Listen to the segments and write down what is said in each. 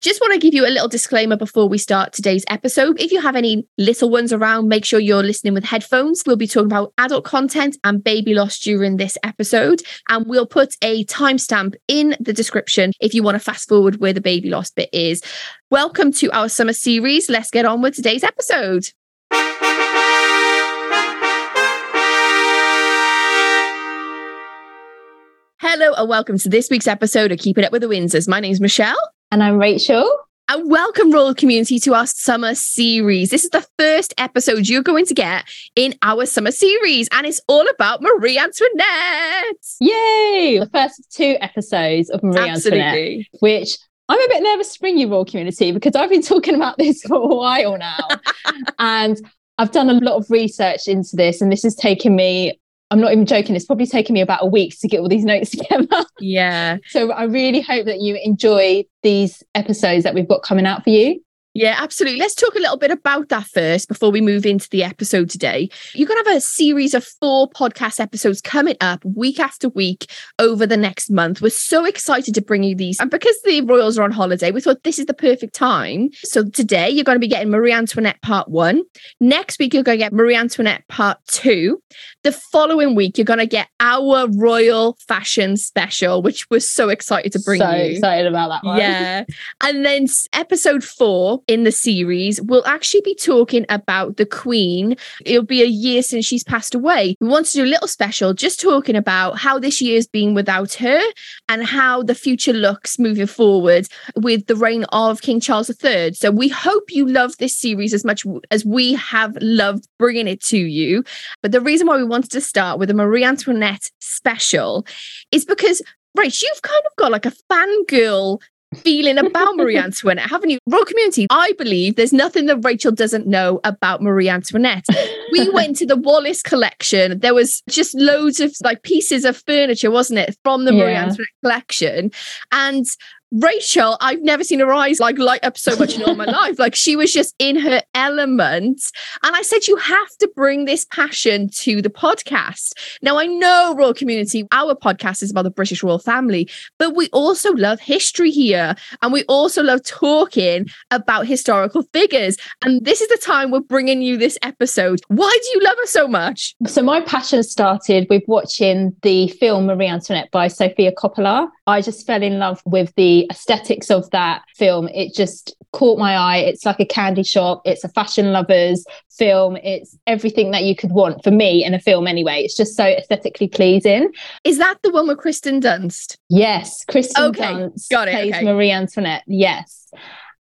Just want to give you a little disclaimer before we start today's episode. If you have any little ones around, make sure you're listening with headphones. We'll be talking about adult content and baby loss during this episode. And we'll put a timestamp in the description if you want to fast forward where the baby loss bit is. Welcome to our summer series. Let's get on with today's episode. Hello and welcome to this week's episode of Keeping Up with the Windsors. My name is Michelle. And I'm Rachael. And welcome, Royal Community, to our summer series. This is the first episode you're going to get in our summer series, and it's all about Marie Antoinette. Yay! The first two episodes of Marie Absolutely. Antoinette, which I'm a bit nervous to bring you, Royal Community, because I've been talking about this for a while now. and I've done a lot of research into this, and this has taken me I'm not even joking. It's probably taken me about a week to get all these notes together. Yeah. so I really hope that you enjoy these episodes that we've got coming out for you. Yeah, absolutely. Let's talk a little bit about that first before we move into the episode today. You're going to have a series of four podcast episodes coming up week after week over the next month. We're so excited to bring you these. And because the Royals are on holiday, we thought this is the perfect time. So today you're going to be getting Marie Antoinette part one. Next week, you're going to get Marie Antoinette part two. The following week, you're going to get our Royal Fashion Special, which we're so excited to bring so you. excited about that one. Yeah. And then episode four in the series, we'll actually be talking about the Queen. It'll be a year since she's passed away. We want to do a little special just talking about how this year's been without her and how the future looks moving forward with the reign of King Charles III. So we hope you love this series as much as we have loved bringing it to you. But the reason why we wanted to start with a Marie Antoinette special is because Rach, you've kind of got like a fangirl feeling about Marie Antoinette, haven't you? Royal community, I believe there's nothing that Rachael doesn't know about Marie Antoinette. We went to the Wallace collection. There was just loads of like pieces of furniture, wasn't it, from the yeah. Marie Antoinette collection. And Rachael, I've never seen her eyes like light up so much in all my life. Like she was just in her element. And I said, you have to bring this passion to the podcast. Now, I know, Royal Community, our podcast is about the British royal family, but we also love history here. And we also love talking about historical figures. And this is the time we're bringing you this episode. Why do you love her so much? So, my passion started with watching the film Marie Antoinette by Sofia Coppola. I just fell in love with the aesthetics of that film. It just caught my eye. It's like a candy shop. It's a fashion lovers film. It's everything that you could want for me in a film anyway. It's just so aesthetically pleasing. Is that the one with Kristen Dunst? Yes, Kristen okay. Dunst Got it. plays okay. Marie Antoinette. Yes.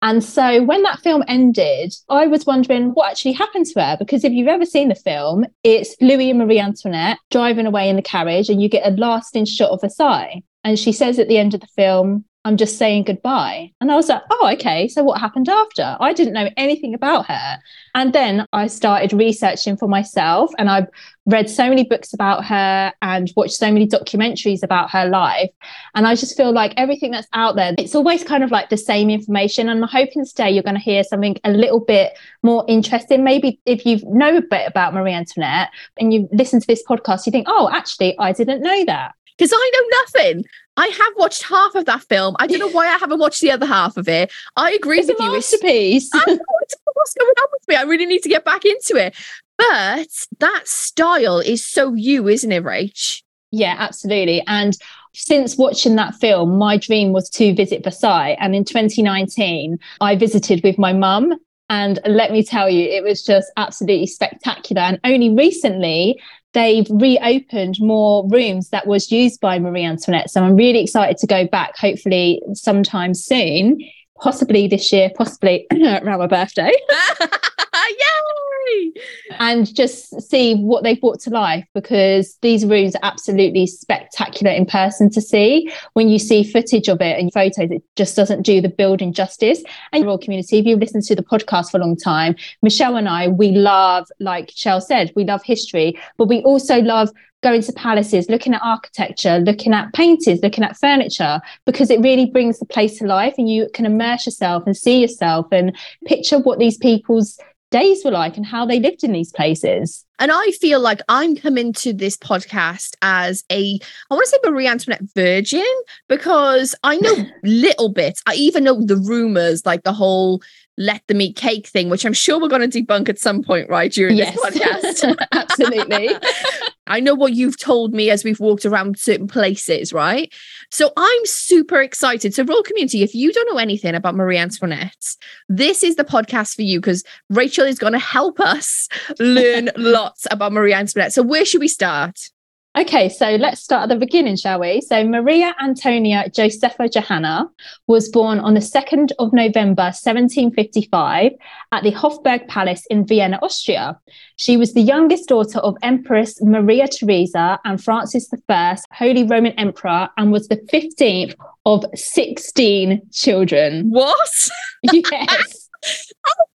And so when that film ended, I was wondering what actually happened to her. Because if you've ever seen the film, it's Louis and Marie Antoinette driving away in the carriage, and you get a lasting shot of Versailles. And she says at the end of the film, I'm just saying goodbye. And I was like, oh, okay. So what happened after? I didn't know anything about her. And then I started researching for myself and I've read so many books about her and watched so many documentaries about her life. And I just feel like everything that's out there, it's always kind of like the same information. And I'm hoping today you're going to hear something a little bit more interesting. Maybe if you know a bit about Marie Antoinette and you listen to this podcast, you think, oh, actually, I didn't know that because I know nothing. I have watched half of that film. I don't know why I haven't watched the other half of it. I agree it's with a you. Masterpiece. I know what's going on with me. I really need to get back into it. But that style is so you, isn't it, Rach? Yeah, absolutely. And since watching that film, my dream was to visit Versailles. And in 2019, I visited with my mum. And let me tell you, it was just absolutely spectacular. And only recently, they've reopened more rooms that was used by Marie Antoinette. So I'm really excited to go back, hopefully sometime soon, possibly this year, possibly around my birthday. Yay! And just see what they've brought to life because these rooms are absolutely spectacular in person to see. When you see footage of it and photos, it just doesn't do the building justice. And royal community, if you've listened to the podcast for a long time, Michelle and I, we love, like Shell said, we love history, but we also love going to palaces, looking at architecture, looking at paintings, looking at furniture, because it really brings the place to life and you can immerse yourself and see yourself and picture what these people's days were like and how they lived in these places. And I feel like I'm coming to this podcast as a, I want to say Marie Antoinette virgin because I know little bits. I even know the rumors, like the whole let them eat cake thing, which I'm sure we're going to debunk at some point, right? During yes. this podcast. Absolutely. I know what you've told me as we've walked around certain places, right? So I'm super excited. So, Royal Community, if you don't know anything about Marie Antoinette, this is the podcast for you because Rachael is going to help us learn lots about Marie Antoinette. So, where should we start? Okay, so let's start at the beginning, shall we? So, Maria Antonia Josepha Johanna was born on the 2nd of November 1755 at the Hofburg Palace in Vienna, Austria. She was the youngest daughter of Empress Maria Theresa and Francis I, Holy Roman Emperor, and was the 15th of 16 children. What? Yes. Oh,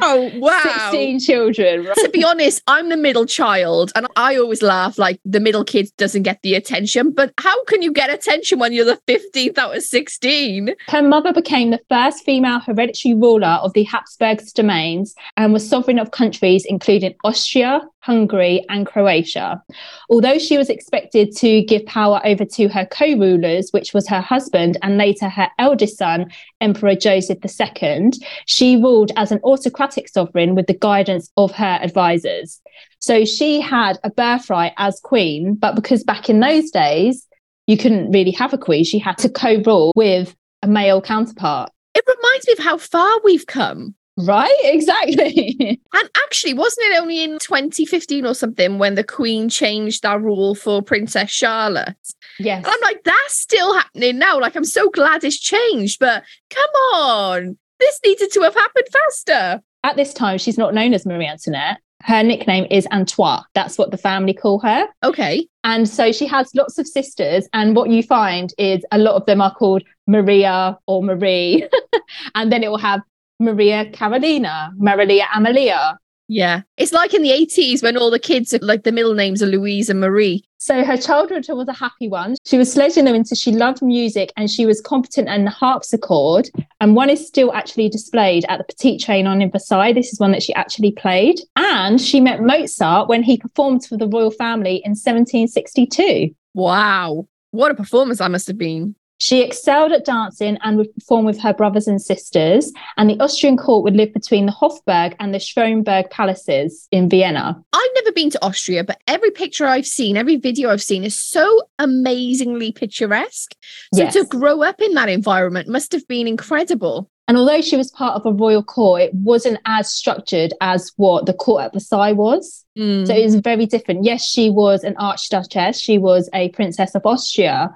Oh wow. 16 children. Right? To be honest, I'm the middle child and I always laugh like the middle kid doesn't get the attention. But how can you get attention when you're the 15th out of 16? Her mother became the first female hereditary ruler of the Habsburg domains and was sovereign of countries including Austria, Hungary, and Croatia. Although she was expected to give power over to her co rulers, which was her husband and later her eldest son, Emperor Joseph II, she ruled as an autocratic sovereign with the guidance of her advisors. So she had a birthright as queen, but because back in those days, you couldn't really have a queen, she had to co rule with a male counterpart. It reminds me of how far we've come. Right, exactly. and actually, wasn't it only in 2015 or something when the Queen changed that rule for Princess Charlotte? Yes. And I'm like, that's still happening now. Like, I'm so glad it's changed, but come on, this needed to have happened faster. At this time, she's not known as Marie Antoinette. Her nickname is Antoine. That's what the family call her. Okay. And so she has lots of sisters. And what you find is a lot of them are called Maria or Marie. and then it will have Maria Carolina, Maria Amalia. Yeah. It's like in the 80s when all the kids are like the middle names are Louise and Marie. So her childhood was a happy one. She was sledging them into she loved music and she was competent in the harpsichord. And one is still actually displayed at the Petit Trianon in Versailles. This is one that she actually played. And she met Mozart when he performed for the royal family in 1762. Wow. What a performance that must have been. She excelled at dancing and would perform with her brothers and sisters, and the Austrian court would live between the Hofburg and the Schönbrunn palaces in Vienna. I've never been to Austria, but every picture I've seen, every video I've seen is so amazingly picturesque. So yes. to grow up in that environment must have been incredible. And although she was part of a royal court, it wasn't as structured as what the court at Versailles was. Mm. So it was very different. Yes, she was an archduchess, she was a princess of Austria,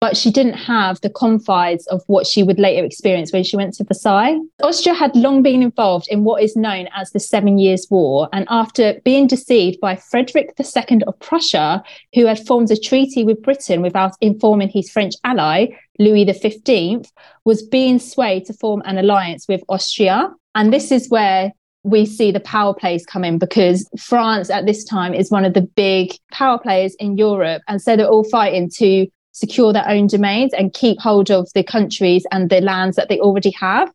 but she didn't have the confines of what she would later experience when she went to Versailles. Austria had long been involved in what is known as the Seven Years' War, and after being deceived by Frederick II of Prussia, who had formed a treaty with Britain without informing his French ally, Louis XV, was being swayed to form an alliance with Austria. And this is where we see the power plays come in because France at this time is one of the big power players in Europe. And so they're all fighting to secure their own domains and keep hold of the countries and the lands that they already have.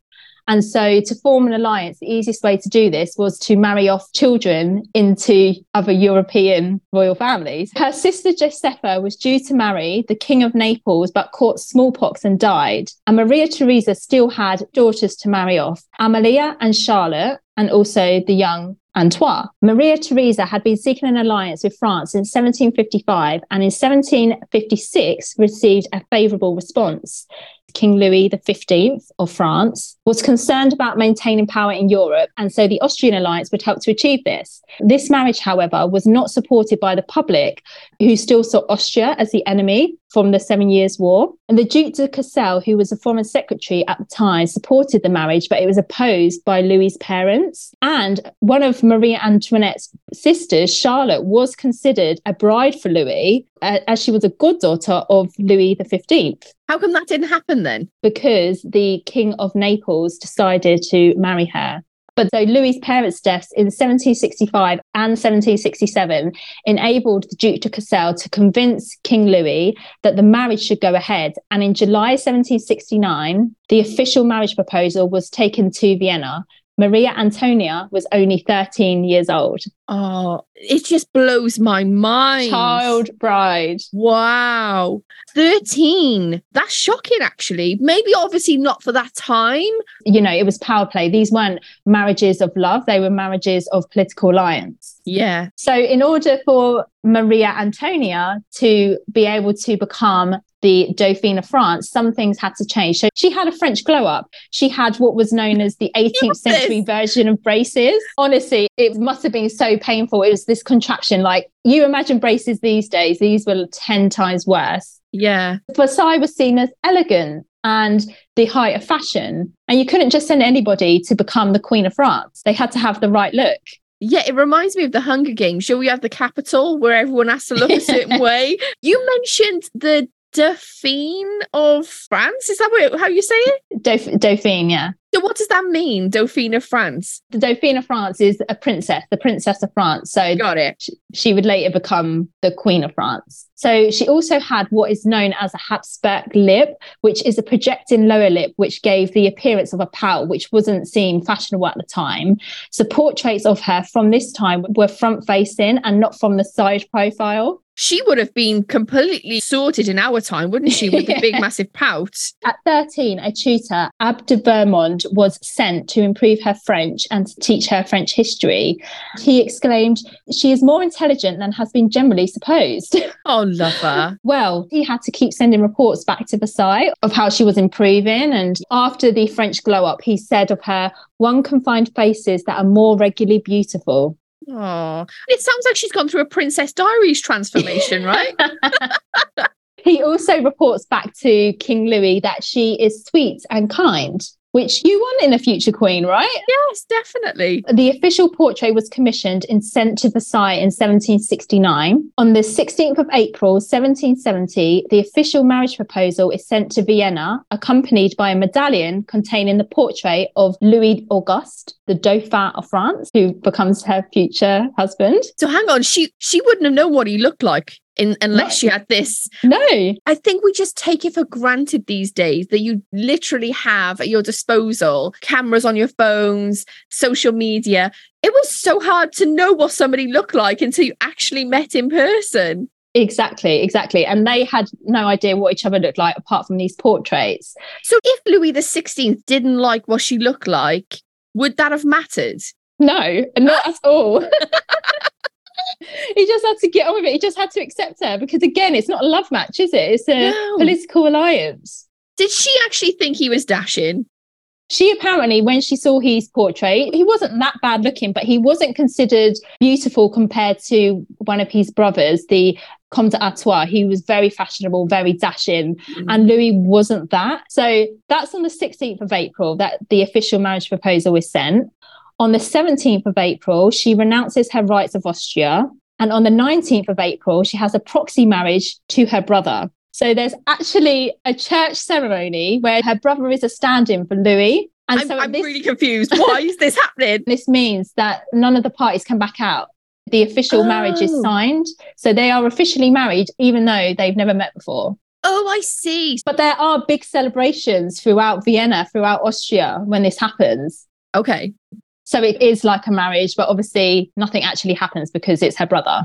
And so, to form an alliance, the easiest way to do this was to marry off children into other European royal families. Her sister Josepha was due to marry the King of Naples, but caught smallpox and died. And Maria Theresa still had daughters to marry off Amalia and Charlotte, and also the young Antoine. Maria Theresa had been seeking an alliance with France in 1755 and in 1756 received a favourable response. King Louis XV of France, was concerned about maintaining power in Europe, and so the Austrian alliance would help to achieve this. This marriage, however, was not supported by the public, who still saw Austria as the enemy from the Seven Years' War. And the Duke de Cassel, who was the foreign secretary at the time, supported the marriage, but it was opposed by Louis's parents. And one of Marie Antoinette's sisters, Charlotte, was considered a bride for Louis, uh, as she was a goddaughter of Louis XV. How come that didn't happen then? Because the King of Naples decided to marry her. But so Louis's parents' deaths in 1765 and 1767 enabled the Duke de Cassel to convince King Louis that the marriage should go ahead. And in July 1769, the official marriage proposal was taken to Vienna. Maria Antonia was only 13 years old. Oh, it just blows my mind. Child bride. Wow. 13. That's shocking, actually. Maybe obviously not for that time. You know, it was power play. These weren't marriages of love, they were marriages of political alliance. Yeah. So, in order for Maria Antonia to be able to become the Dauphine of France, some things had to change. So she had a French glow up. She had what was known as the 18th century version of braces. Honestly, it must have been so painful. It was this contraction. Like you imagine braces these days, these were 10 times worse. Yeah. Versailles was seen as elegant and the height of fashion. And you couldn't just send anybody to become the Queen of France. They had to have the right look. Yeah, it reminds me of the Hunger Games. Shall we have the capital where everyone has to look a certain way? You mentioned the Dauphine of France. Is that what, how you say it? Dauph- Dauphine, yeah. So what does that mean, Dauphine of France? The Dauphine of France is a princess, the princess of France. So got it. She, she would later become the Queen of France. So she also had what is known as a Habsburg lip, which is a projecting lower lip, which gave the appearance of a pout, which wasn't seen fashionable at the time. So portraits of her from this time were front facing and not from the side profile she would have been completely sorted in our time, wouldn't she, with the big massive pout? At 13, a tutor, Abbe de Vermond, was sent to improve her French and to teach her French history. He exclaimed, She is more intelligent than has been generally supposed. Oh, love her. well, he had to keep sending reports back to Versailles of how she was improving. And after the French glow up, he said of her, One can find faces that are more regularly beautiful. Oh, it sounds like she's gone through a Princess Diaries transformation, right? he also reports back to King Louis that she is sweet and kind which you want in a future queen, right? Yes, definitely. The official portrait was commissioned and sent to Versailles in 1769. On the 16th of April, 1770, the official marriage proposal is sent to Vienna, accompanied by a medallion containing the portrait of Louis Auguste, the Dauphin of France, who becomes her future husband. So hang on, she she wouldn't have known what he looked like in, unless no. you had this. No. I think we just take it for granted these days that you literally have at your disposal cameras on your phones, social media. It was so hard to know what somebody looked like until you actually met in person. Exactly, exactly. And they had no idea what each other looked like apart from these portraits. So if Louis XVI didn't like what she looked like, would that have mattered? No, not at all. he just had to get on with it. He just had to accept her because, again, it's not a love match, is it? It's a no. political alliance. Did she actually think he was dashing? She apparently, when she saw his portrait, he wasn't that bad looking, but he wasn't considered beautiful compared to one of his brothers, the Comte d'Artois. He was very fashionable, very dashing, mm. and Louis wasn't that. So that's on the 16th of April that the official marriage proposal was sent. On the 17th of April, she renounces her rights of Austria. And on the 19th of April, she has a proxy marriage to her brother. So there's actually a church ceremony where her brother is a stand in for Louis. And I'm, so I'm this... really confused. Why is this happening? This means that none of the parties can back out. The official oh. marriage is oh. signed. So they are officially married, even though they've never met before. Oh, I see. But there are big celebrations throughout Vienna, throughout Austria when this happens. Okay. So it is like a marriage, but obviously nothing actually happens because it's her brother.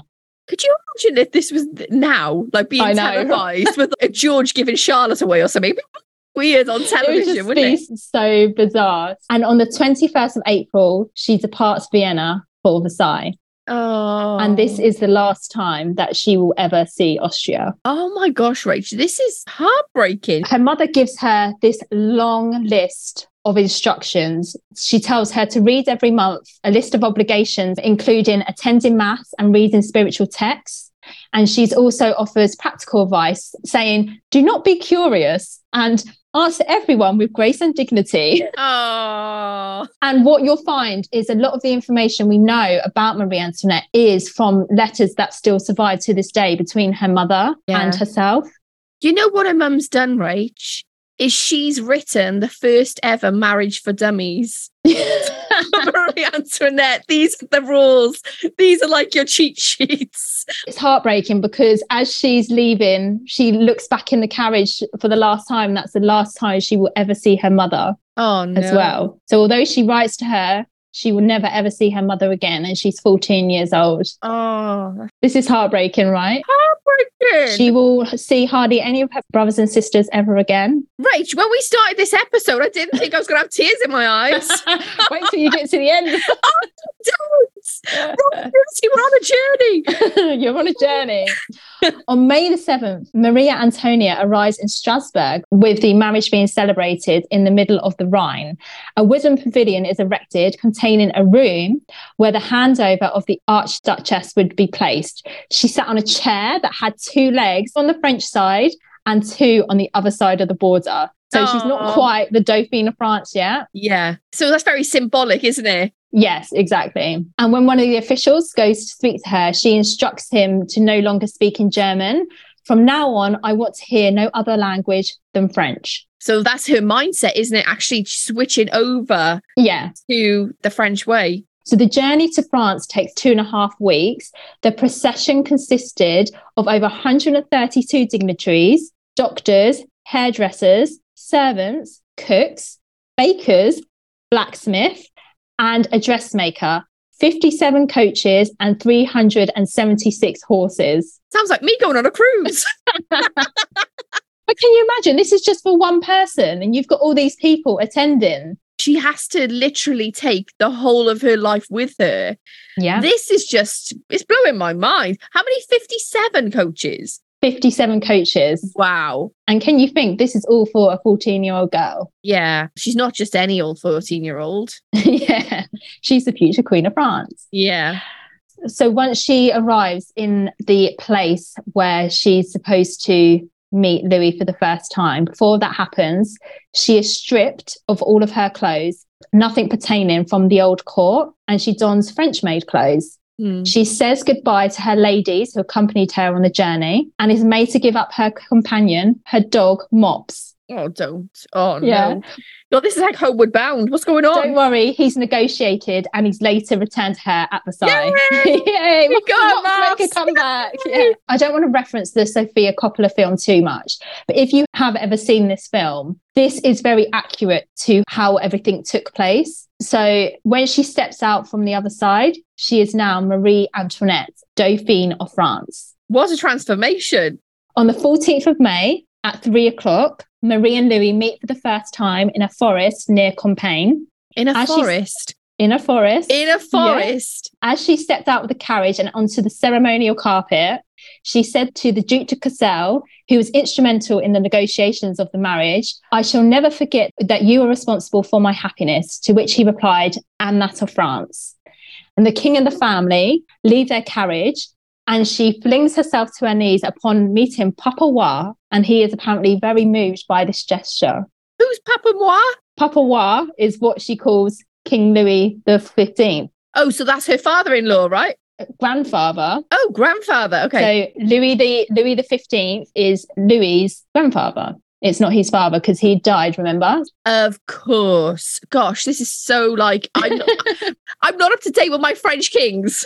Could you imagine if this was now, like being televised with like, George giving Charlotte away or something? Weird on television, it would wouldn't it? So bizarre. And on the 21st of April, she departs Vienna for Versailles. Oh. And this is the last time that she will ever see Austria. Oh my gosh, Rachael, this is heartbreaking. Her mother gives her this long list of instructions. She tells her to read every month a list of obligations, including attending mass and reading spiritual texts. And she's also offers practical advice saying, do not be curious and answer everyone with grace and dignity. Oh. and what you'll find is a lot of the information we know about Marie Antoinette is from letters that still survive to this day between her mother yeah. and herself. You know what her mum's done, Rach? Is she's written the first ever marriage for dummies. Marie Antoinette, these are the rules. These are like your cheat sheets. It's heartbreaking because as she's leaving, she looks back in the carriage for the last time. That's the last time she will ever see her mother. Oh, no. As well. So although she writes to her, she will never ever see her mother again, and she's 14 years old. Oh, this is heartbreaking, right? Heartbreaking. She will see hardly any of her brothers and sisters ever again. Rach, when we started this episode, I didn't think I was going to have tears in my eyes. Wait till you get to the end. oh, don't. We're on a journey. You're on a journey. on May the 7th, Maria Antonia arrives in Strasbourg with the marriage being celebrated in the middle of the Rhine. A wooden pavilion is erected containing a room where the handover of the Archduchess would be placed. She sat on a chair that had two legs on the French side and two on the other side of the border. So Aww. she's not quite the Dauphine of France yet. Yeah. So that's very symbolic, isn't it? Yes, exactly. And when one of the officials goes to speak to her, she instructs him to no longer speak in German. From now on, I want to hear no other language than French. So that's her mindset, isn't it? Actually switching over yeah. to the French way. So the journey to France takes two and a half weeks. The procession consisted of over 132 dignitaries, doctors, hairdressers, servants, cooks, bakers, blacksmith, and a dressmaker, 57 coaches, and 376 horses. Sounds like me going on a cruise. But can you imagine? This is just for one person, and you've got all these people attending. She has to literally take the whole of her life with her. Yeah. This is just, it's blowing my mind. How many 57 coaches? 57 coaches. Wow. And can you think this is all for a 14 year old girl? Yeah. She's not just any old 14 year old. yeah. She's the future Queen of France. Yeah. So once she arrives in the place where she's supposed to meet Louis for the first time. Before that happens, she is stripped of all of her clothes, nothing pertaining from the old court, and she dons French made clothes. Mm. She says goodbye to her ladies who accompanied her on the journey and is made to give up her companion, her dog, Mops. Oh, don't. Oh, yeah. no. God, this is like Homeward Bound. What's going on? Don't worry, he's negotiated and he's later returned to her at Versailles. Yay! Yay! We got make a comeback. Yeah. I don't want to reference the Sofia Coppola film too much, but if you have ever seen this film, this is very accurate to how everything took place. So when she steps out from the other side, she is now Marie Antoinette, Dauphine of France. What a transformation. On the 14th of May at three o'clock, Marie and Louis meet for the first time in a forest near Compiègne. In a As forest? In a forest. In a forest. Yeah. As she stepped out of the carriage and onto the ceremonial carpet, she said to the Duke de Courcelles, who was instrumental in the negotiations of the marriage, I shall never forget that you are responsible for my happiness. To which he replied, and that of France. And the king and the family leave their carriage and she flings herself to her knees upon meeting Papa Roy, and he is apparently very moved by this gesture. Who's Papa Roy? Papa Roy is what she calls King Louis the Fifteenth. Oh, so that's her father-in-law, right? Grandfather. Oh, grandfather. Okay. So Louis the Louis the Fifteenth is Louis's grandfather. It's not his father because he died. Remember? Of course. Gosh, this is so like I'm. Not, I'm not up to date with my French kings.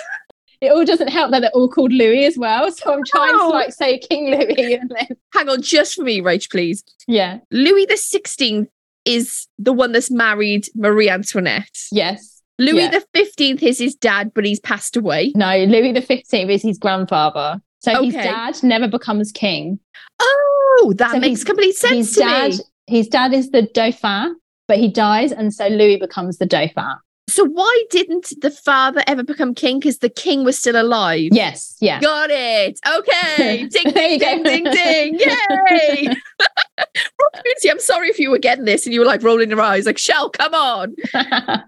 it all doesn't help that they're all called Louis as well. So I'm trying oh. to like say King Louis and then hang on just for me, Rach, please. Yeah. Louis the Sixteenth is the one that's married Marie Antoinette. Yes. Louis yeah. the Fifteenth is his dad, but he's passed away. No, Louis the Fifteenth is his grandfather. So okay. his dad never becomes king. Oh, that so makes complete sense his to dad, me. His dad is the Dauphin, but he dies, and so Louis becomes the Dauphin. So why didn't the father ever become king? Because the king was still alive. Yes, yeah. Got it. Okay. ding, ding, ding, ding, ding. Yay. I'm sorry if you were getting this and you were like rolling your eyes, like, Shell, come on.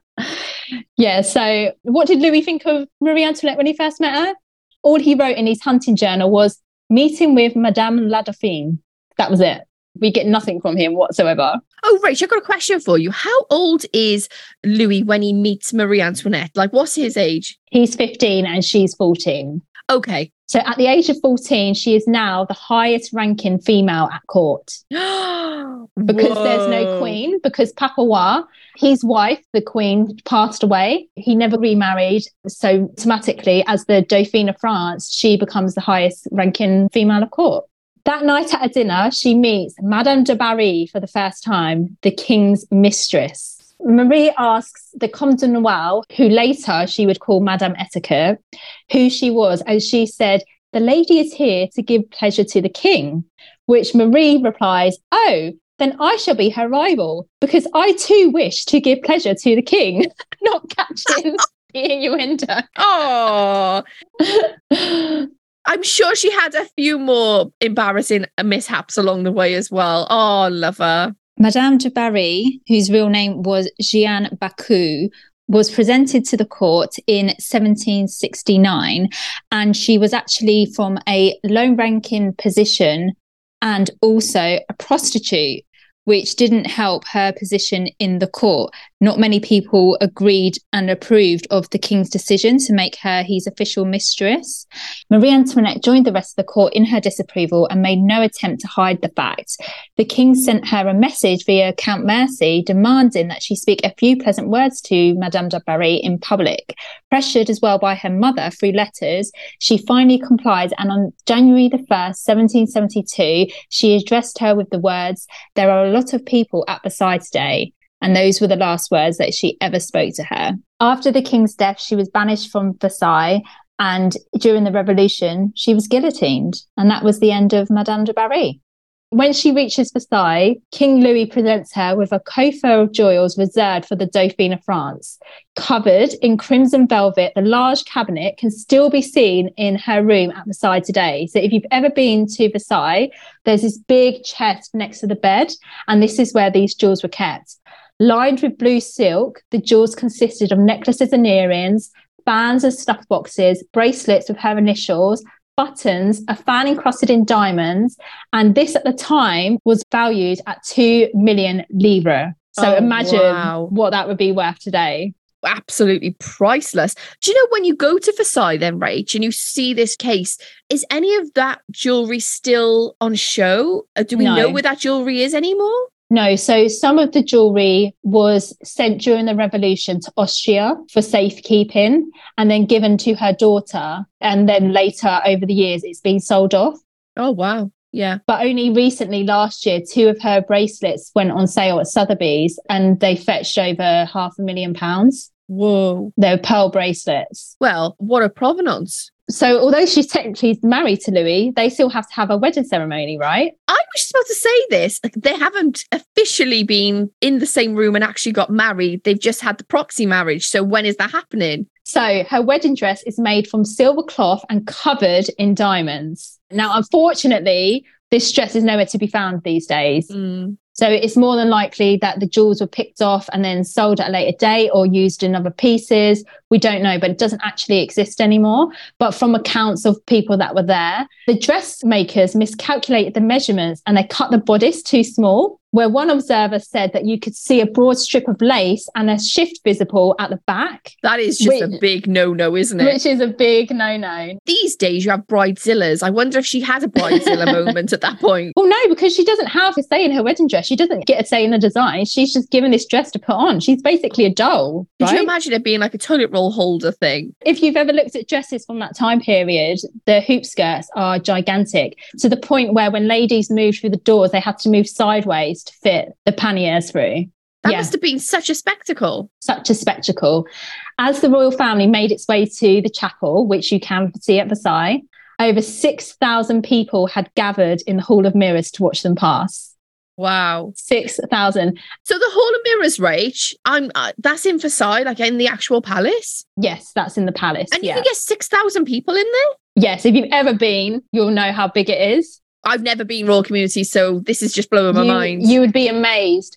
yeah. So what did Louis think of Marie Antoinette when he first met her? All he wrote in his hunting journal was meeting with Madame la Dauphine. That was it we get nothing from him whatsoever. Oh, Rach, I've got a question for you. How old is Louis when he meets Marie Antoinette? Like, what's his age? He's 15 and she's 14. Okay. So at the age of 14, she is now the highest ranking female at court. because there's no queen, because Papa Roy, his wife, the queen, passed away. He never remarried. So automatically, as the Dauphine of France, she becomes the highest ranking female of court. That night at a dinner, she meets Madame de Barry for the first time, the king's mistress. Marie asks the Comte de Noailles, who later she would call Madame Etiquette, who she was, and she said, The lady is here to give pleasure to the king. Which Marie replies, Oh, then I shall be her rival because I too wish to give pleasure to the king, not catching the innuendo. Oh. I'm sure she had a few more embarrassing mishaps along the way as well. Oh, love her. Madame de Barry, whose real name was Jeanne Bacquot, was presented to the court in 1769, and she was actually from a low ranking position and also a prostitute which didn't help her position in the court. Not many people agreed and approved of the king's decision to make her his official mistress. Marie Antoinette joined the rest of the court in her disapproval and made no attempt to hide the fact. The king sent her a message via Count Mercy demanding that she speak a few pleasant words to Madame de Barry in public. Pressured as well by her mother through letters, she finally complied and on January the 1st, 1772, she addressed her with the words, There are lot of people at Versailles today. And those were the last words that she ever spoke to her. After the king's death, she was banished from Versailles. And during the revolution, she was guillotined. And that was the end of Madame de Barry. When she reaches Versailles, King Louis presents her with a coffer of jewels reserved for the Dauphine of France. Covered in crimson velvet, the large cabinet can still be seen in her room at Versailles today. So if you've ever been to Versailles, there's this big chest next to the bed, and this is where these jewels were kept. Lined with blue silk, the jewels consisted of necklaces and earrings, bands and stuff boxes, bracelets with her initials, buttons, a fan encrusted in diamonds. And this at the time was valued at 2 million livres. So oh, imagine wow. what that would be worth today. Absolutely priceless. Do you know when you go to Versailles, then, Rach, and you see this case, is any of that jewelry still on show? Uh, do we no. know where that jewelry is anymore? No, so some of the jewelry was sent during the revolution to Austria for safekeeping and then given to her daughter. And then later over the years, it's been sold off. Oh, wow. Yeah. But only recently last year, two of her bracelets went on sale at Sotheby's and they fetched over half a million pounds. Whoa. They're pearl bracelets. Well, what a provenance. So, although she's technically married to Louis, they still have to have a wedding ceremony, right? I was just about to say this. They haven't officially been in the same room and actually got married. They've just had the proxy marriage. So, when is that happening? So, her wedding dress is made from silver cloth and covered in diamonds. Now, unfortunately, this dress is nowhere to be found these days. Mm. So it's more than likely that the jewels were picked off and then sold at a later date or used in other pieces. We don't know, but it doesn't actually exist anymore. But from accounts of people that were there, the dressmakers miscalculated the measurements and they cut the bodice too small where one observer said that you could see a broad strip of lace and a shift visible at the back. That is just which, a big no no, isn't it? Which is a big no no. These days you have bridezillas. I wonder if she had a bridezilla moment at that point. Well, no, because she doesn't have a say in her wedding dress. She doesn't get a say in the design. She's just given this dress to put on. She's basically a doll. Could right? you imagine it being like a toilet roll holder thing? If you've ever looked at dresses from that time period, the hoop skirts are gigantic to the point where when ladies moved through the doors, they had to move sideways to fit the panniers through. That yeah. must have been such a spectacle. Such a spectacle. As the royal family made its way to the chapel, which you can see at Versailles, over 6,000 people had gathered in the Hall of Mirrors to watch them pass. Wow. 6,000. So the Hall of Mirrors, Rach, I'm uh, that's in Versailles, like in the actual palace? Yes, that's in the palace. And yeah. you can get 6,000 people in there? Yes, if you've ever been, you'll know how big it is. I've never been royal community, so this is just blowing my you, mind. You would be amazed.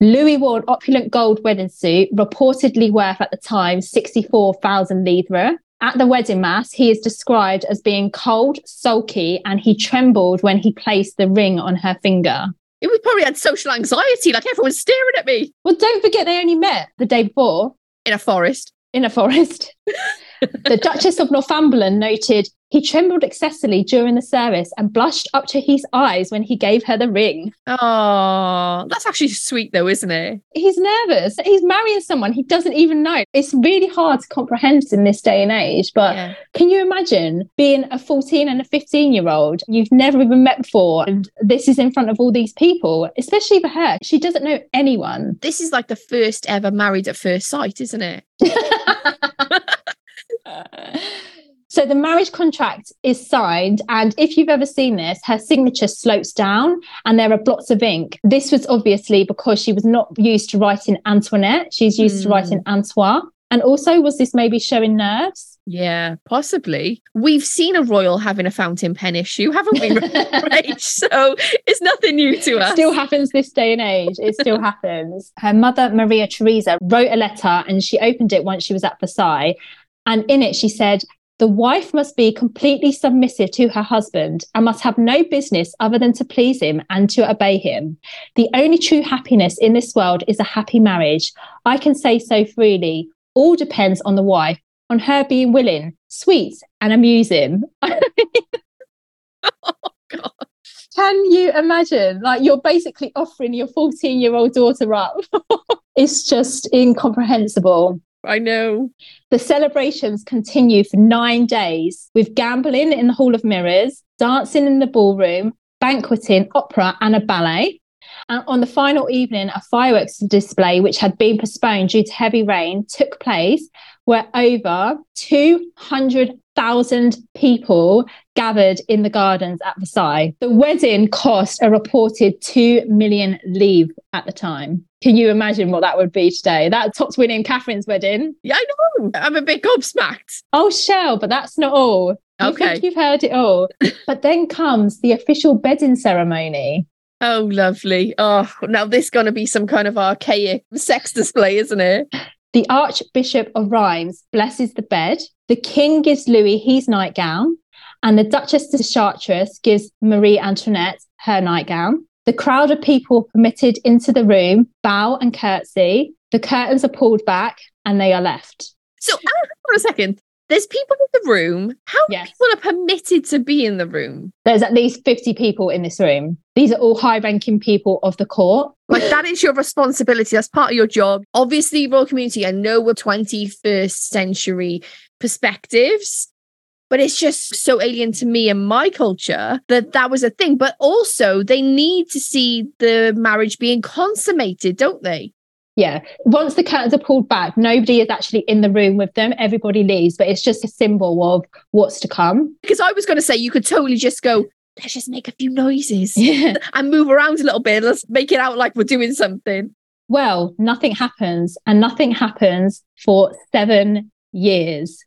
Louis wore an opulent gold wedding suit, reportedly worth at the time 64,000 livres. At the wedding mass, he is described as being cold, sulky, and he trembled when he placed the ring on her finger. It was probably had social anxiety, like everyone's staring at me. Well, don't forget they only met the day before in a forest. In a forest. the Duchess of Northumberland noted he trembled excessively during the service and blushed up to his eyes when he gave her the ring. Oh, that's actually sweet, though, isn't it? He's nervous. He's marrying someone he doesn't even know. It's really hard to comprehend in this day and age. But yeah. can you imagine being a 14 and a 15 year old you've never even met before? And this is in front of all these people, especially for her. She doesn't know anyone. This is like the first ever married at first sight, isn't it? So the marriage contract is signed, and if you've ever seen this, her signature slopes down and there are blots of ink. This was obviously because she was not used to writing Antoinette, she's used mm. to writing hmm. Antoine. And also, was this maybe showing nerves? Yeah, possibly. We've seen a royal having a fountain pen issue, haven't we? right. So it's nothing new to us. Still happens this day and age. It still happens. Her mother, Maria Theresa, wrote a letter and she opened it once she was at Versailles. And in it, she said, the wife must be completely submissive to her husband and must have no business other than to please him and to obey him. The only true happiness in this world is a happy marriage. I can say so freely. All depends on the wife, on her being willing, sweet, and amusing. oh, God. Can you imagine? Like, you're basically offering your 14 year old daughter up. it's just incomprehensible. I know. The celebrations continue for nine days with gambling in the Hall of Mirrors, dancing in the ballroom, banqueting, opera, and a ballet. And on the final evening, a fireworks display, which had been postponed due to heavy rain, took place where over 200,000 people gathered in the gardens at Versailles. The wedding cost a reported 2 million livres at the time. Can you imagine what that would be today? That tops winning Catherine's wedding. Yeah, I know. I'm a bit gobsmacked. Oh, Shell, but that's not all. You okay. you've heard it all. but then comes the official bedding ceremony. Oh, lovely. Oh, now this is going to be some kind of archaic sex display, isn't it? The Archbishop of Rheims blesses the bed. The king gives Louis his nightgown, and the Duchess de Chartres gives Marie Antoinette her nightgown. The crowd of people permitted into the room bow and curtsy. The curtains are pulled back and they are left. So, for a second, there's people in the room. How yes. people are permitted to be in the room? There's at least 50 people in this room. These are all high ranking people of the court. Like, that is your responsibility. That's part of your job. Obviously, royal community, I know we're 21st century perspectives but it's just so alien to me and my culture that that was a thing. But also, they need to see the marriage being consummated, don't they? Yeah. Once the curtains are pulled back, nobody is actually in the room with them. Everybody leaves, but it's just a symbol of what's to come. Because I was going to say, you could totally just go, let's just make a few noises yeah. and move around a little bit. Let's make it out like we're doing something. Well, nothing happens, and nothing happens for seven years.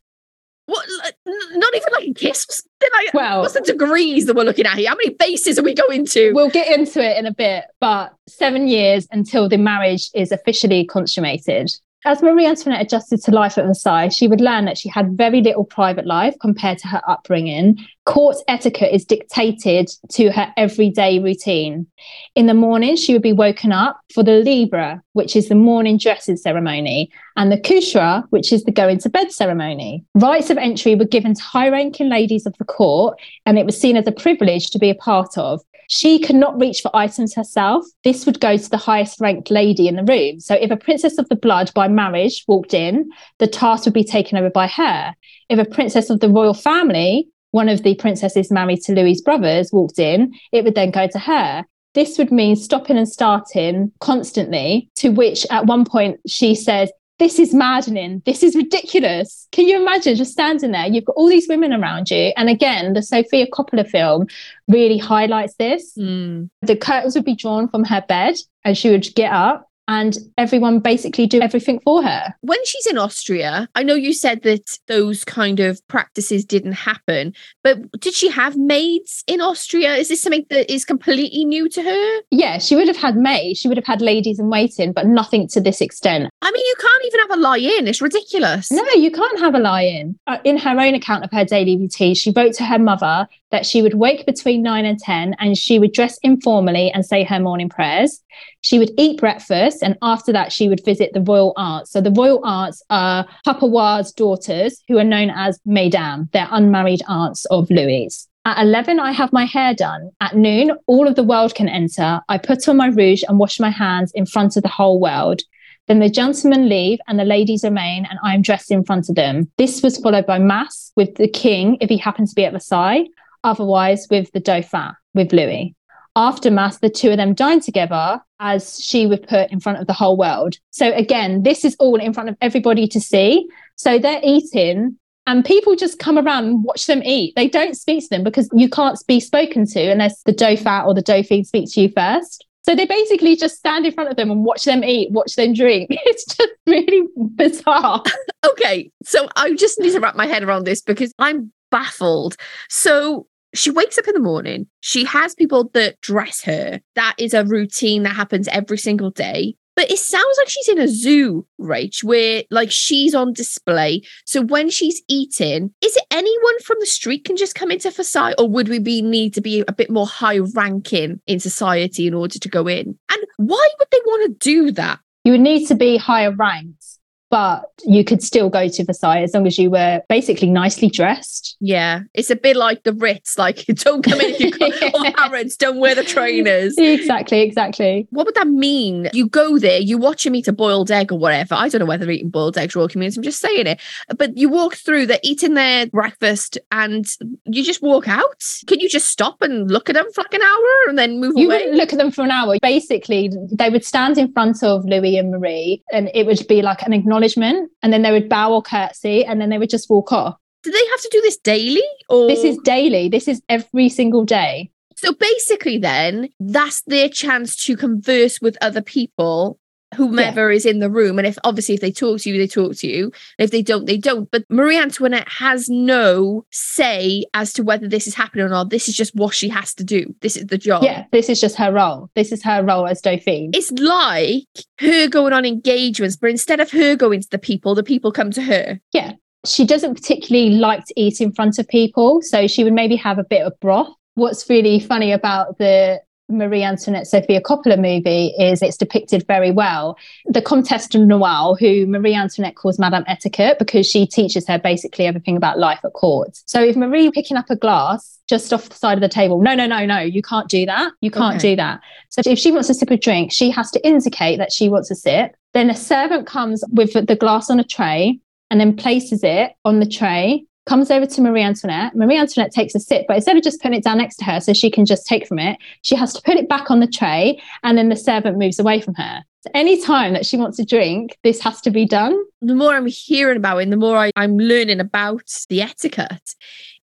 What? Not even like a kiss. Like, well, what's the degrees that we're looking at here? How many bases are we going to? We'll get into it in a bit, but seven years until the marriage is officially consummated. As Marie Antoinette adjusted to life at Versailles, she would learn that she had very little private life compared to her upbringing. Court etiquette is dictated to her everyday routine. In the morning, she would be woken up for the Libra, which is the morning dressing ceremony, and the Coucher, which is the going to bed ceremony. Rights of entry were given to high ranking ladies of the court, and it was seen as a privilege to be a part of. She could not reach for items herself. This would go to the highest ranked lady in the room. So if a princess of the blood by marriage walked in, the task would be taken over by her. If a princess of the royal family, one of the princesses married to Louis's brothers, walked in, it would then go to her. This would mean stopping and starting constantly, to which at one point she says, this is maddening. This is ridiculous. Can you imagine just standing there? You've got all these women around you. And again, the Sofia Coppola film really highlights this. Mm. The curtains would be drawn from her bed and she would get up and everyone basically do everything for her. When she's in Austria, I know you said that those kind of practices didn't happen, but did she have maids in Austria? Is this something that is completely new to her? Yeah, she would have had maids, she would have had ladies in waiting, but nothing to this extent. I mean, you can't even have a lie in. It's ridiculous. No, you can't have a lie in. Uh, in her own account of her daily routine, she wrote to her mother that she would wake between 9 and 10 and she would dress informally and say her morning prayers. She would eat breakfast and after that she would visit the royal aunts. So the royal aunts are Papa Roy's daughters who are known as Mesdames. They're unmarried aunts of Louis. At 11, I have my hair done. At noon, all of the world can enter. I put on my rouge and wash my hands in front of the whole world. Then the gentlemen leave and the ladies remain, and I am dressed in front of them. This was followed by Mass with the king if he happens to be at Versailles, otherwise, with the Dauphin, with Louis. After Mass, the two of them dine together as she would put in front of the whole world. So, again, this is all in front of everybody to see. So, they're eating and people just come around and watch them eat. They don't speak to them because you can't be spoken to unless the Dauphin or the Dauphine speaks to you first. So they basically just stand in front of them and watch them eat, watch them drink. It's just really bizarre. okay. So I just need to wrap my head around this because I'm baffled. So she wakes up in the morning. She has people that dress her. That is a routine that happens every single day. But it sounds like she's in a zoo, Rach, where like she's on display. So when she's eating, is it anyone from the street can just come into Versailles, or would we be need to be a bit more high ranking in society in order to go in? And why would they want to do that? You would need to be higher ranked but you could still go to Versailles as long as you were basically nicely dressed. Yeah, it's a bit like the Ritz. Like, don't come in if you got or Harrods, don't wear the trainers. Exactly, exactly. What would that mean? You go there, you watch them eat a boiled egg or whatever. I don't know whether they're eating boiled eggs royal communions. I'm just saying it. But you walk through, they're eating their breakfast, and you just walk out. Can you just stop and look at them for like an hour and then move you away? You wouldn't look at them for an hour. Basically, they would stand in front of Louis and Marie, and it would be like an acknowledgement acknowledgement and then they would bow or curtsy and then they would just walk off. Do they have to do this daily or this is daily? This is every single day. So basically then that's their chance to converse with other people whomever yeah. is in the room. And if obviously if they talk to you, they talk to you. If they don't, they don't. But Marie Antoinette has no say as to whether this is happening or not. This is just what she has to do. This is the job. Yeah, this is just her role. This is her role as Dauphine. It's like her going on engagements, but instead of her going to the people, the people come to her. Yeah. She doesn't particularly like to eat in front of people. So she would maybe have a bit of broth what's really funny about the Marie Antoinette Sofia Coppola movie is it's depicted very well. The Comtesse de Noailles, who Marie Antoinette calls Madame Etiquette because she teaches her basically everything about life at court. So if Marie picking up a glass just off the side of the table, no, no, no, no, you can't do that. You can't okay. do that. So if she wants to sip a drink, she has to indicate that she wants a sip. Then a servant comes with the glass on a tray and then places it on the tray comes over to Marie Antoinette. Marie Antoinette takes a sip, but instead of just putting it down next to her so she can just take from it, she has to put it back on the tray and then the servant moves away from her. So any time that she wants to drink, this has to be done. The more I'm hearing about it, and the more I, I'm learning about the etiquette,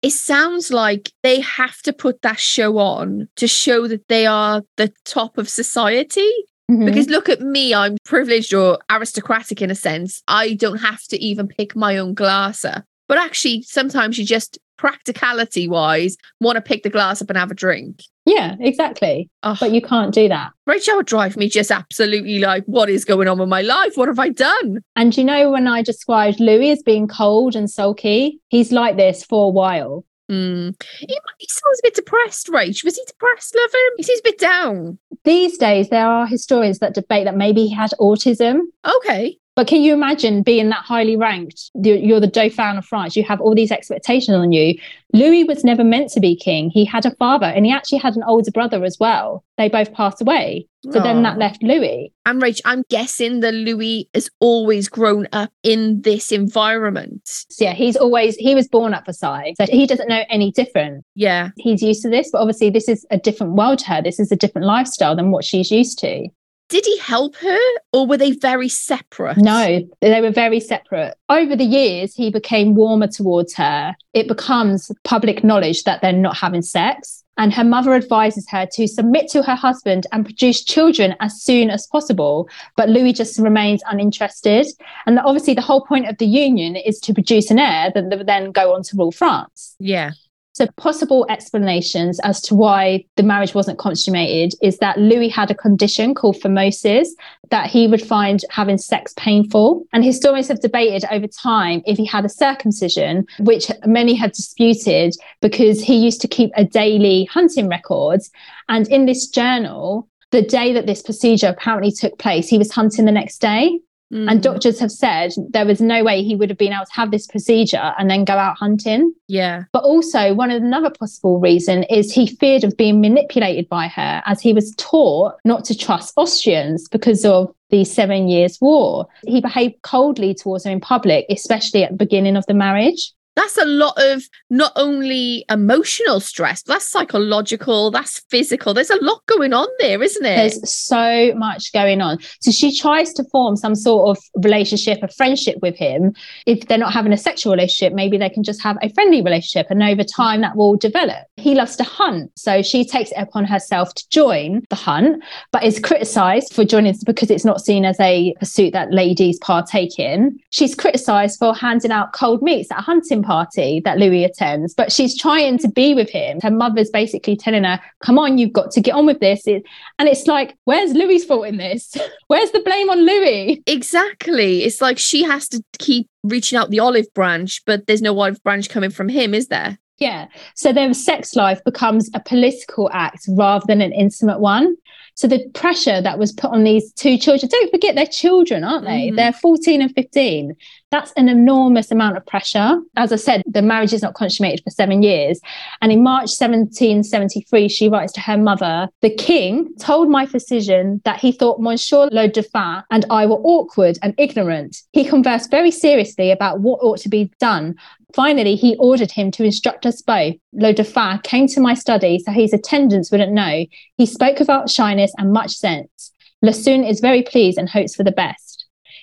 it sounds like they have to put that show on to show that they are the top of society. Mm-hmm. Because look at me, I'm privileged or aristocratic in a sense. I don't have to even pick my own glasser. But actually, sometimes you just practicality wise want to pick the glass up and have a drink. Yeah, exactly. Oh. But you can't do that. Rachael would drive me just absolutely like, what is going on with my life? What have I done? And you know, when I described Louis as being cold and sulky, he's like this for a while. Mm. He, he sounds a bit depressed, Rach. Was he depressed, love him? He seems a bit down. These days, there are historians that debate that maybe he had autism. Okay. But can you imagine being that highly ranked? You're the Dauphin of France. You have all these expectations on you. Louis was never meant to be king. He had a father and he actually had an older brother as well. They both passed away. So Aww. then that left Louis. And Rach, I'm guessing that Louis has always grown up in this environment. So yeah, he's always, he was born at Versailles. So he doesn't know any different. Yeah. He's used to this, but obviously this is a different world to her. This is a different lifestyle than what she's used to did he help her or were they very separate? No, they were very separate. Over the years, he became warmer towards her. It becomes public knowledge that they're not having sex. And her mother advises her to submit to her husband and produce children as soon as possible. But Louis just remains uninterested. And obviously, the whole point of the union is to produce an heir that would then go on to rule France. Yeah. So, possible explanations as to why the marriage wasn't consummated is that Louis had a condition called phimosis that he would find having sex painful. And historians have debated over time if he had a circumcision, which many have disputed because he used to keep a daily hunting record. And in this journal, the day that this procedure apparently took place, he was hunting the next day. Mm. And doctors have said there was no way he would have been able to have this procedure and then go out hunting. Yeah. But also, one of another possible reason is he feared of being manipulated by her as he was taught not to trust Austrians because of the Seven Years' War. He behaved coldly towards her in public, especially at the beginning of the marriage that's a lot of not only emotional stress, that's psychological, that's physical. There's a lot going on there, isn't it? There's so much going on. So she tries to form some sort of relationship, a friendship with him. If they're not having a sexual relationship, maybe they can just have a friendly relationship. And over time, that will develop. He loves to hunt. So she takes it upon herself to join the hunt, but is criticized for joining because it's not seen as a pursuit that ladies partake in. She's criticized for handing out cold meats at a hunting party that Louis attends, but she's trying to be with him. Her mother's basically telling her, come on, you've got to get on with this. It, and it's like, where's Louis's fault in this? where's the blame on Louis? Exactly. It's like she has to keep reaching out the olive branch, but there's no olive branch coming from him, is there? Yeah. So their sex life becomes a political act rather than an intimate one. So the pressure that was put on these two children, don't forget they're children, aren't they? Mm-hmm. They're 14 and 15. That's an enormous amount of pressure. As I said, the marriage is not consummated for seven years. And in March 1773, she writes to her mother, the king told my physician that he thought Monsieur le Dauphin and I were awkward and ignorant. He conversed very seriously about what ought to be done. Finally, he ordered him to instruct us both. Le Dauphin came to my study so his attendants wouldn't know. He spoke without shyness and much sense. Lassone is very pleased and hopes for the best.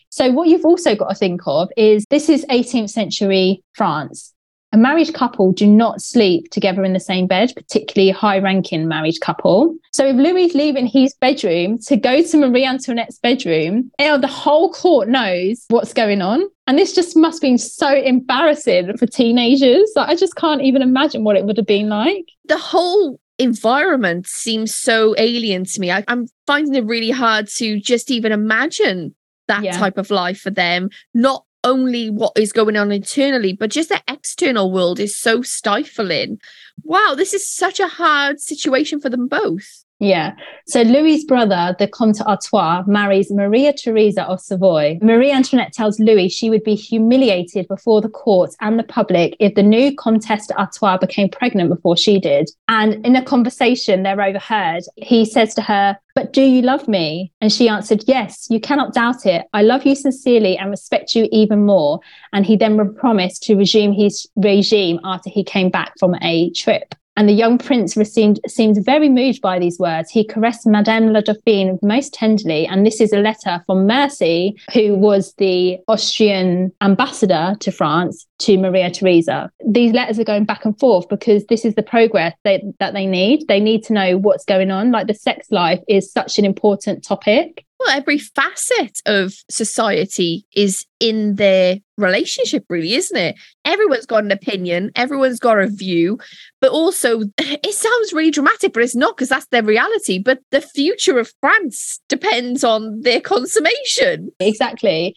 So, what you've also got to think of is this is 18th century France. A married couple do not sleep together in the same bed, particularly a high ranking married couple. So if Louis is leaving his bedroom to go to Marie Antoinette's bedroom, the whole court knows what's going on. And this just must been so embarrassing for teenagers. Like, I just can't even imagine what it would have been like. The whole environment seems so alien to me. I, am finding it really hard to just even imagine that yeah. type of life for them, not only what is going on internally, but just the external world is so stifling. Wow, this is such a hard situation for them both. Yeah. So Louis's brother, the Comte Artois, marries Maria Theresa of Savoy. Marie Antoinette tells Louis she would be humiliated before the court and the public if the new Comtesse d'Artois became pregnant before she did. And in a conversation they're overheard, he says to her, But do you love me? And she answered, Yes, you cannot doubt it. I love you sincerely and respect you even more. And he then promised to resume his regime after he came back from a trip. And the young prince seemed, seemed very moved by these words. He caressed Madame la Dauphine most tenderly. And this is a letter from Mercy, who was the Austrian ambassador to France, to Maria Theresa. These letters are going back and forth because this is the progress they, that they need. They need to know what's going on. Like the sex life is such an important topic well, every facet of society is in their relationship, really, isn't it? Everyone's got an opinion, everyone's got a view, but also it sounds really dramatic, but it's not because that's their reality. But the future of France depends on their consummation. Exactly.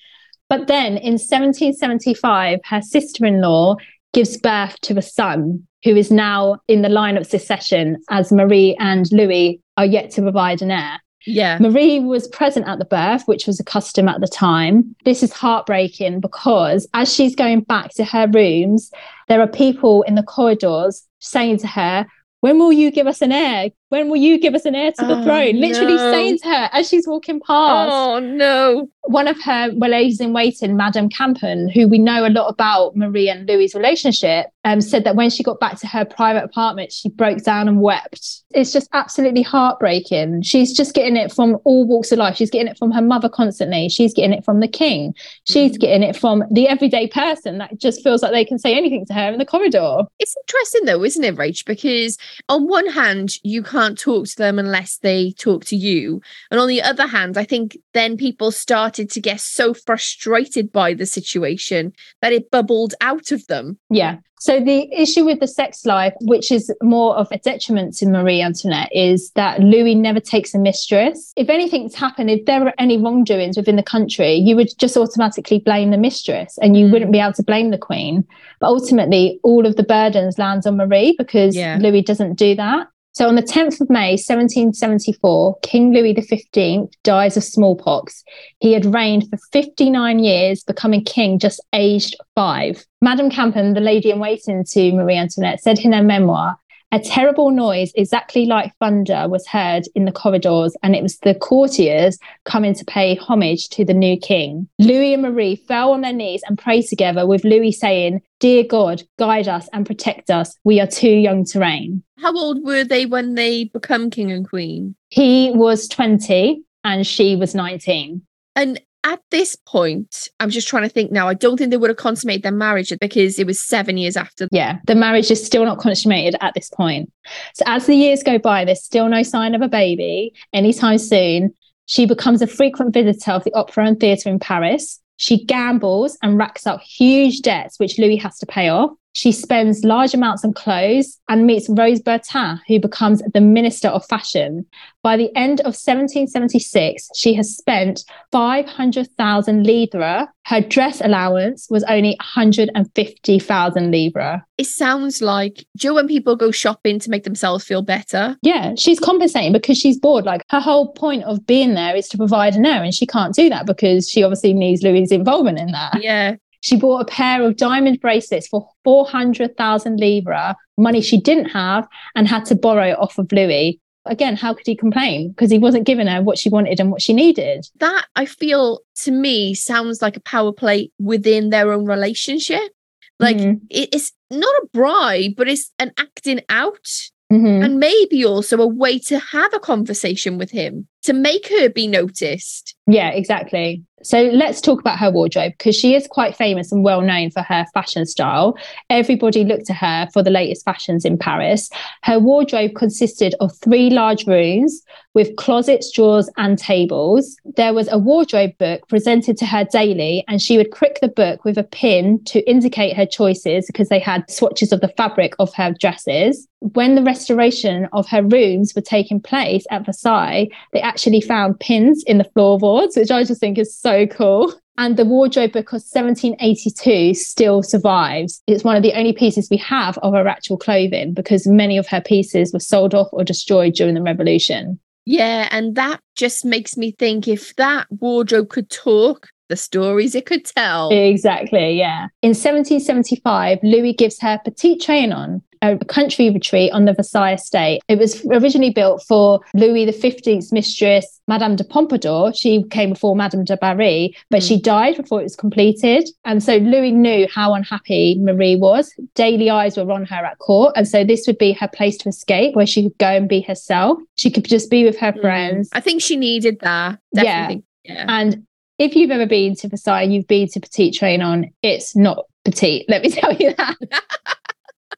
But then in 1775, her sister in law gives birth to a son who is now in the line of succession as Marie and Louis are yet to provide an heir. Yeah. Marie was present at the birth, which was a custom at the time. This is heartbreaking because as she's going back to her rooms, there are people in the corridors saying to her, when will you give us an heir? When will you give us an heir to the oh, throne? Literally no. saying to her as she's walking past. Oh no. One of her ladies in waiting, Madame Campan, who we know a lot about Marie and Louis's relationship, um, said that when she got back to her private apartment, she broke down and wept. It's just absolutely heartbreaking. She's just getting it from all walks of life. She's getting it from her mother constantly. She's getting it from the king. She's mm. getting it from the everyday person that just feels like they can say anything to her in the corridor. It's interesting though, isn't it, Rach? Because on one hand, you can't can't talk to them unless they talk to you. And on the other hand, I think then people started to get so frustrated by the situation that it bubbled out of them. Yeah. So the issue with the sex life, which is more of a detriment to Marie Antoinette, is that Louis never takes a mistress. If anything's happened, if there are any wrongdoings within the country, you would just automatically blame the mistress and you mm. wouldn't be able to blame the queen. But ultimately, all of the burdens lands on Marie because yeah. Louis doesn't do that. So on the 10th of May, 1774, King Louis XV dies of smallpox. He had reigned for 59 years, becoming king just aged five. Madame Campan, the lady in waiting to Marie Antoinette, said in her memoir, a terrible noise, exactly like thunder, was heard in the corridors, and it was the courtiers coming to pay homage to the new king. Louis and Marie fell on their knees and prayed together, with Louis saying, Dear God, guide us and protect us. We are too young to reign. How old were they when they become king and queen? He was 20 and she was 19. And at this point, I'm just trying to think now. I don't think they would have consummated their marriage because it was seven years after. Yeah, the marriage is still not consummated at this point. So as the years go by, there's still no sign of a baby anytime soon. She becomes a frequent visitor of the opera and theatre in Paris. She gambles and racks up huge debts, which Louis has to pay off. She spends large amounts on clothes and meets Rose Bertin, who becomes the Minister of Fashion. By the end of 1776, she has spent 500,000 livres. Her dress allowance was only 150,000 livres. It sounds like, Joe, when people go shopping to make themselves feel better? Yeah, she's compensating because she's bored. Like her whole point of being there is to provide an heir, and she can't do that because she obviously needs Louis' involvement in that. Yeah. She bought a pair of diamond bracelets for 400,000 livres, money she didn't have, and had to borrow it off of Louis. Again, how could he complain? Because he wasn't giving her what she wanted and what she needed. That I feel to me sounds like a power play within their own relationship. Like mm-hmm. it's not a bribe, but it's an acting out. Mm-hmm. And maybe also a way to have a conversation with him to make her be noticed. Yeah, exactly. So let's talk about her wardrobe because she is quite famous and well known for her fashion style. Everybody looked to her for the latest fashions in Paris. Her wardrobe consisted of three large rooms with closets, drawers, and tables. There was a wardrobe book presented to her daily, and she would prick the book with a pin to indicate her choices because they had swatches of the fabric of her dresses. When the restoration of her rooms were taking place at Versailles, they actually found pins in the floorboards, which I just think is so cool. And the wardrobe book of 1782 still survives. It's one of the only pieces we have of her actual clothing because many of her pieces were sold off or destroyed during the revolution. Yeah, and that just makes me think if that wardrobe could talk, the stories it could tell. Exactly, yeah. In 1775, Louis gives her Petit Trianon, a country retreat on the Versailles estate. It was originally built for Louis XV's mistress, Madame de Pompadour. She came before Madame de Barry, but mm. she died before it was completed. And so Louis knew how unhappy Marie was. Daily eyes were on her at court. And so this would be her place to escape where she could go and be herself. She could just be with her mm. friends. I think she needed that. Definitely. Yeah. yeah. And if you've ever been to Versailles, you've been to Petit Trianon, it's not petite. Let me tell you that.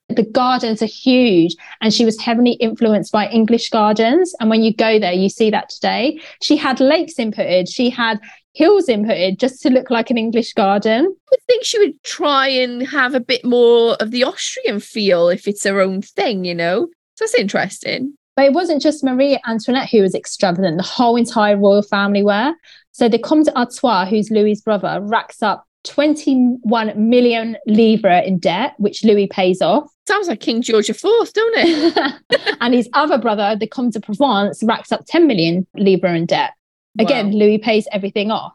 the gardens are huge and she was heavily influenced by english gardens. And when you go there you see that today. She had lakes inputted. She had hills inputted just to look like an english garden. I would think she would try and have a bit more of the austrian feel if it's her own thing you know? So it's interesting. But it wasn't just Marie Antoinette who was extravagant. The whole entire royal family were. So the Comte d'Artois, who's Louis' brother, racks up 21 million livre in debt, which Louis pays off. Sounds like King George IV, don't it? and his other brother, the Comte de Provence, racks up 10 million livre in debt. Again, wow. Louis pays everything off.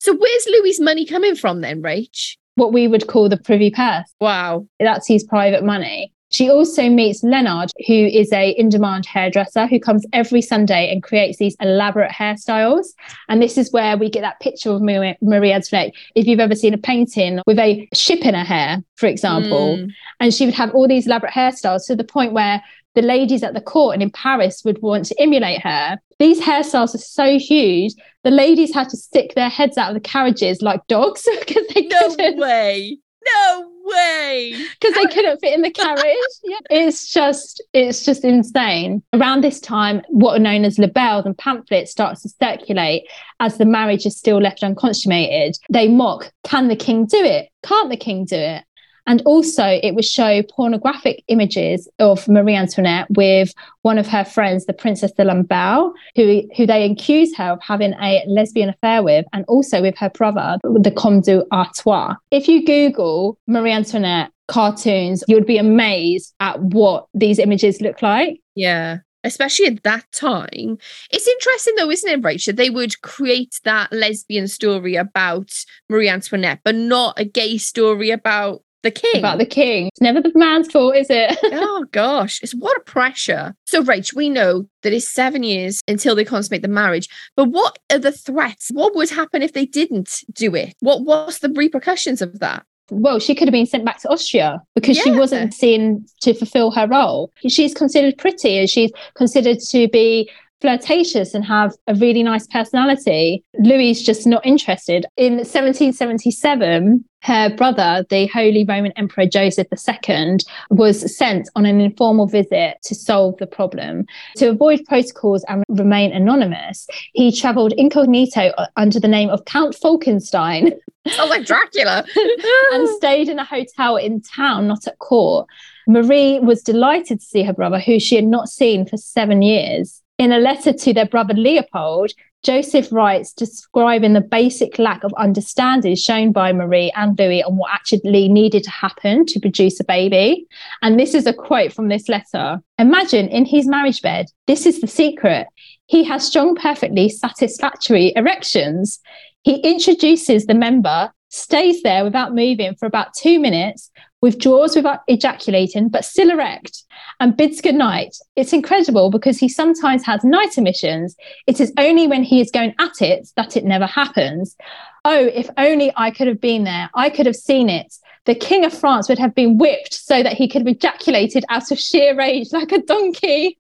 So where's Louis's money coming from then, Rach? What we would call the privy purse. Wow. That's his private money. She also meets Leonard, who is a in-demand hairdresser who comes every Sunday and creates these elaborate hairstyles. And this is where we get that picture of Marie, Marie Antoinette. If you've ever seen a painting with a ship in her hair, for example, mm. and she would have all these elaborate hairstyles to the point where the ladies at the court and in Paris would want to emulate her. These hairstyles are so huge, the ladies had to stick their heads out of the carriages like dogs because they no couldn't. way No way. Because they couldn't fit in the carriage. yeah. It's just it's just insane. Around this time, what are known as libels and pamphlets starts to circulate as the marriage is still left unconsummated. They mock, can the king do it? Can't the king do it? And also, it would show pornographic images of Marie Antoinette with one of her friends, the Princess de Lamballe, who, who they accuse her of having a lesbian affair with, and also with her brother, the Comte d'Artois. If you Google Marie Antoinette cartoons, you would be amazed at what these images look like. Yeah especially at that time. It's interesting though, isn't it, Rachael? They would create that lesbian story about Marie Antoinette, but not a gay story about the king. About the king. It's never the man's fault, is it? oh gosh, it's what a pressure. So, Rach, we know that it's seven years until they consummate the marriage. But what are the threats? What would happen if they didn't do it? What was the repercussions of that? Well, she could have been sent back to Austria because yeah. she wasn't seen to fulfill her role. She's considered pretty and she's considered to be flirtatious and have a really nice personality. Louis is just not interested. In 1777, her brother, the Holy Roman Emperor Joseph II, was sent on an informal visit to solve the problem. To avoid protocols and remain anonymous, he travelled incognito under the name of Count Falkenstein. Oh, like Dracula. and stayed in a hotel in town, not at court. Marie was delighted to see her brother, who she had not seen for seven years. In a letter to their brother Leopold, Joseph writes describing the basic lack of understanding shown by Marie and Louis on what actually needed to happen to produce a baby. And this is a quote from this letter Imagine in his marriage bed, this is the secret. He has strong, perfectly satisfactory erections. He introduces the member, stays there without moving for about two minutes, withdraws without ejaculating, but still erect, and bids good night. It's incredible because he sometimes has night emissions. It is only when he is going at it that it never happens. Oh, if only I could have been there. I could have seen it. The King of France would have been whipped so that he could have ejaculated out of sheer rage like a donkey.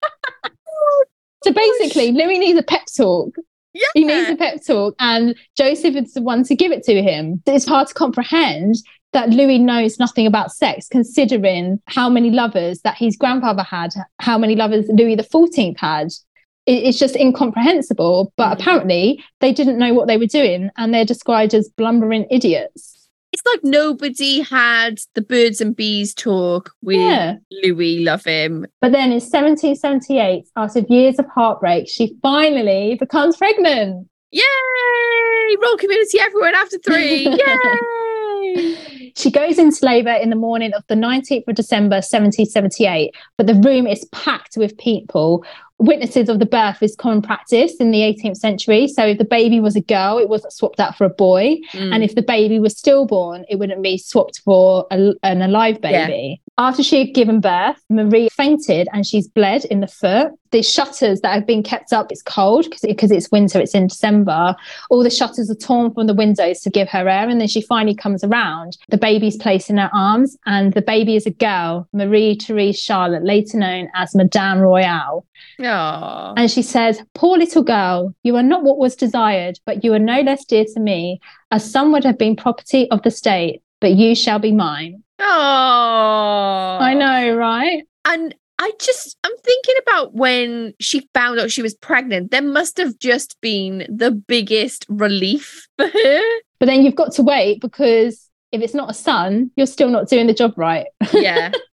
so basically, Louis needs a pep talk. Yeah. He needs a pep talk, and Joseph is the one to give it to him. It's hard to comprehend that Louis knows nothing about sex, considering how many lovers that his grandfather had, how many lovers Louis XIV had. It's just incomprehensible. But mm. apparently, they didn't know what they were doing, and they're described as blumbering idiots. It's like nobody had the birds and bees talk with yeah. Louis. Love him. But then in 1778, after years of heartbreak, she finally becomes pregnant. Yay! Royal community everyone after three. Yay! She goes into labour in the morning of the 19th of December 1778, but the room is packed with people. Witnesses of the birth is common practice in the 18th century. So if the baby was a girl, it wasn't swapped out for a boy. Mm. And if the baby was stillborn, it wouldn't be swapped for a, an alive baby. After she had given birth, Marie fainted and she's bled in the foot. The shutters that have been kept up it's cold because because it's winter it's in december. All the shutters are torn from the windows to give her air and then she finally comes around. The baby's placed in her arms and the baby is a girl marie therese charlotte later known as madame royale. Aww. and she says poor little girl you are not what was desired but you are no less dear to me. As some would have been property of the state but you shall be mine Oh, I know, right? And I just, I'm thinking about when she found out she was pregnant. There must have just been the biggest relief for her. But then you've got to wait because if it's not a son, you're still not doing the job right. yeah.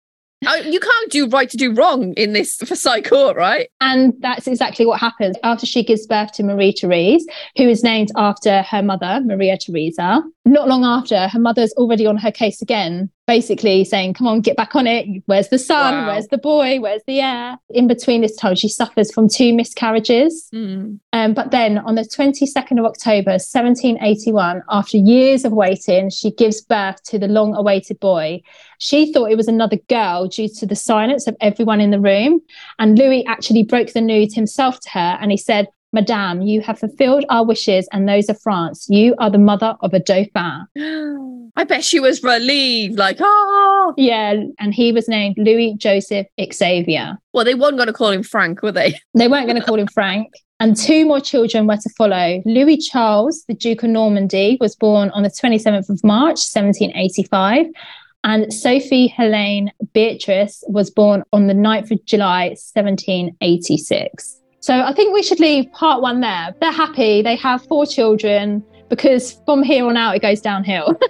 You can't do right to do wrong in this Versailles court, right? And that's exactly what happens after she gives birth to Marie Therese, who is named after her mother, Maria Theresa. Not long after, her mother's already on her case again basically saying, Come on, get back on it. Where's the son? Wow. Where's the boy? Where's the heir? In between this time, she suffers from two miscarriages. Mm. Um, but then on the 22nd of October, 1781, after years of waiting, she gives birth to the long awaited boy. She thought it was another girl due to the silence of everyone in the room. And Louis actually broke the news himself to her and he said, Madame, you have fulfilled our wishes and those of France. You are the mother of a dauphin. I bet she was relieved, like, oh. Yeah, and he was named Louis Joseph Xavier. Well, they weren't going to call him Frank, were they? They weren't going to call him Frank. And two more children were to follow. Louis Charles, the Duke of Normandy, was born on the 27th of March, 1785. And Sophie Helene Beatrice was born on the 9th of July, 1786. So I think we should leave part one there. They're happy. They have four children because from here on out, it goes downhill.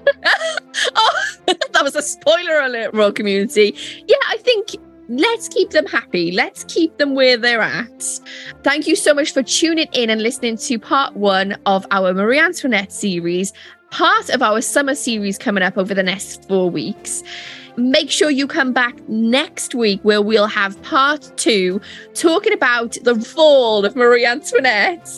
oh, that was a spoiler alert, Royal Community. Yeah, I think let's keep them happy. Let's keep them where they're at. Thank you so much for tuning in and listening to part one of our Marie Antoinette series, part of our summer series coming up over the next four weeks. Make sure you come back next week where we'll have part two talking about the fall of Marie Antoinette.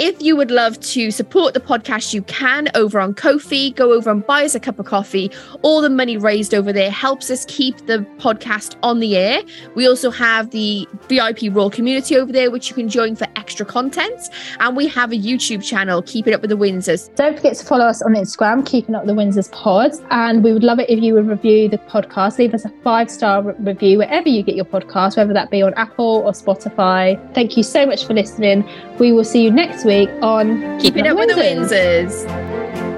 If you would love to support the podcast, you can over on Ko-fi. Go over and buy us a cup of coffee. All the money raised over there helps us keep the podcast on the air. We also have the VIP Royal community over there, which you can join for extra content. And we have a YouTube channel, Keeping Up with the Windsors. Don't forget to follow us on Instagram, Keeping Up the Windsors Pod. And we would love it if you would review the podcast. Leave us a five star review wherever you get your podcast, whether that be on Apple or Spotify. Thank you so much for listening. We will see you next week on Keeping, Keeping Up, with the Windsors.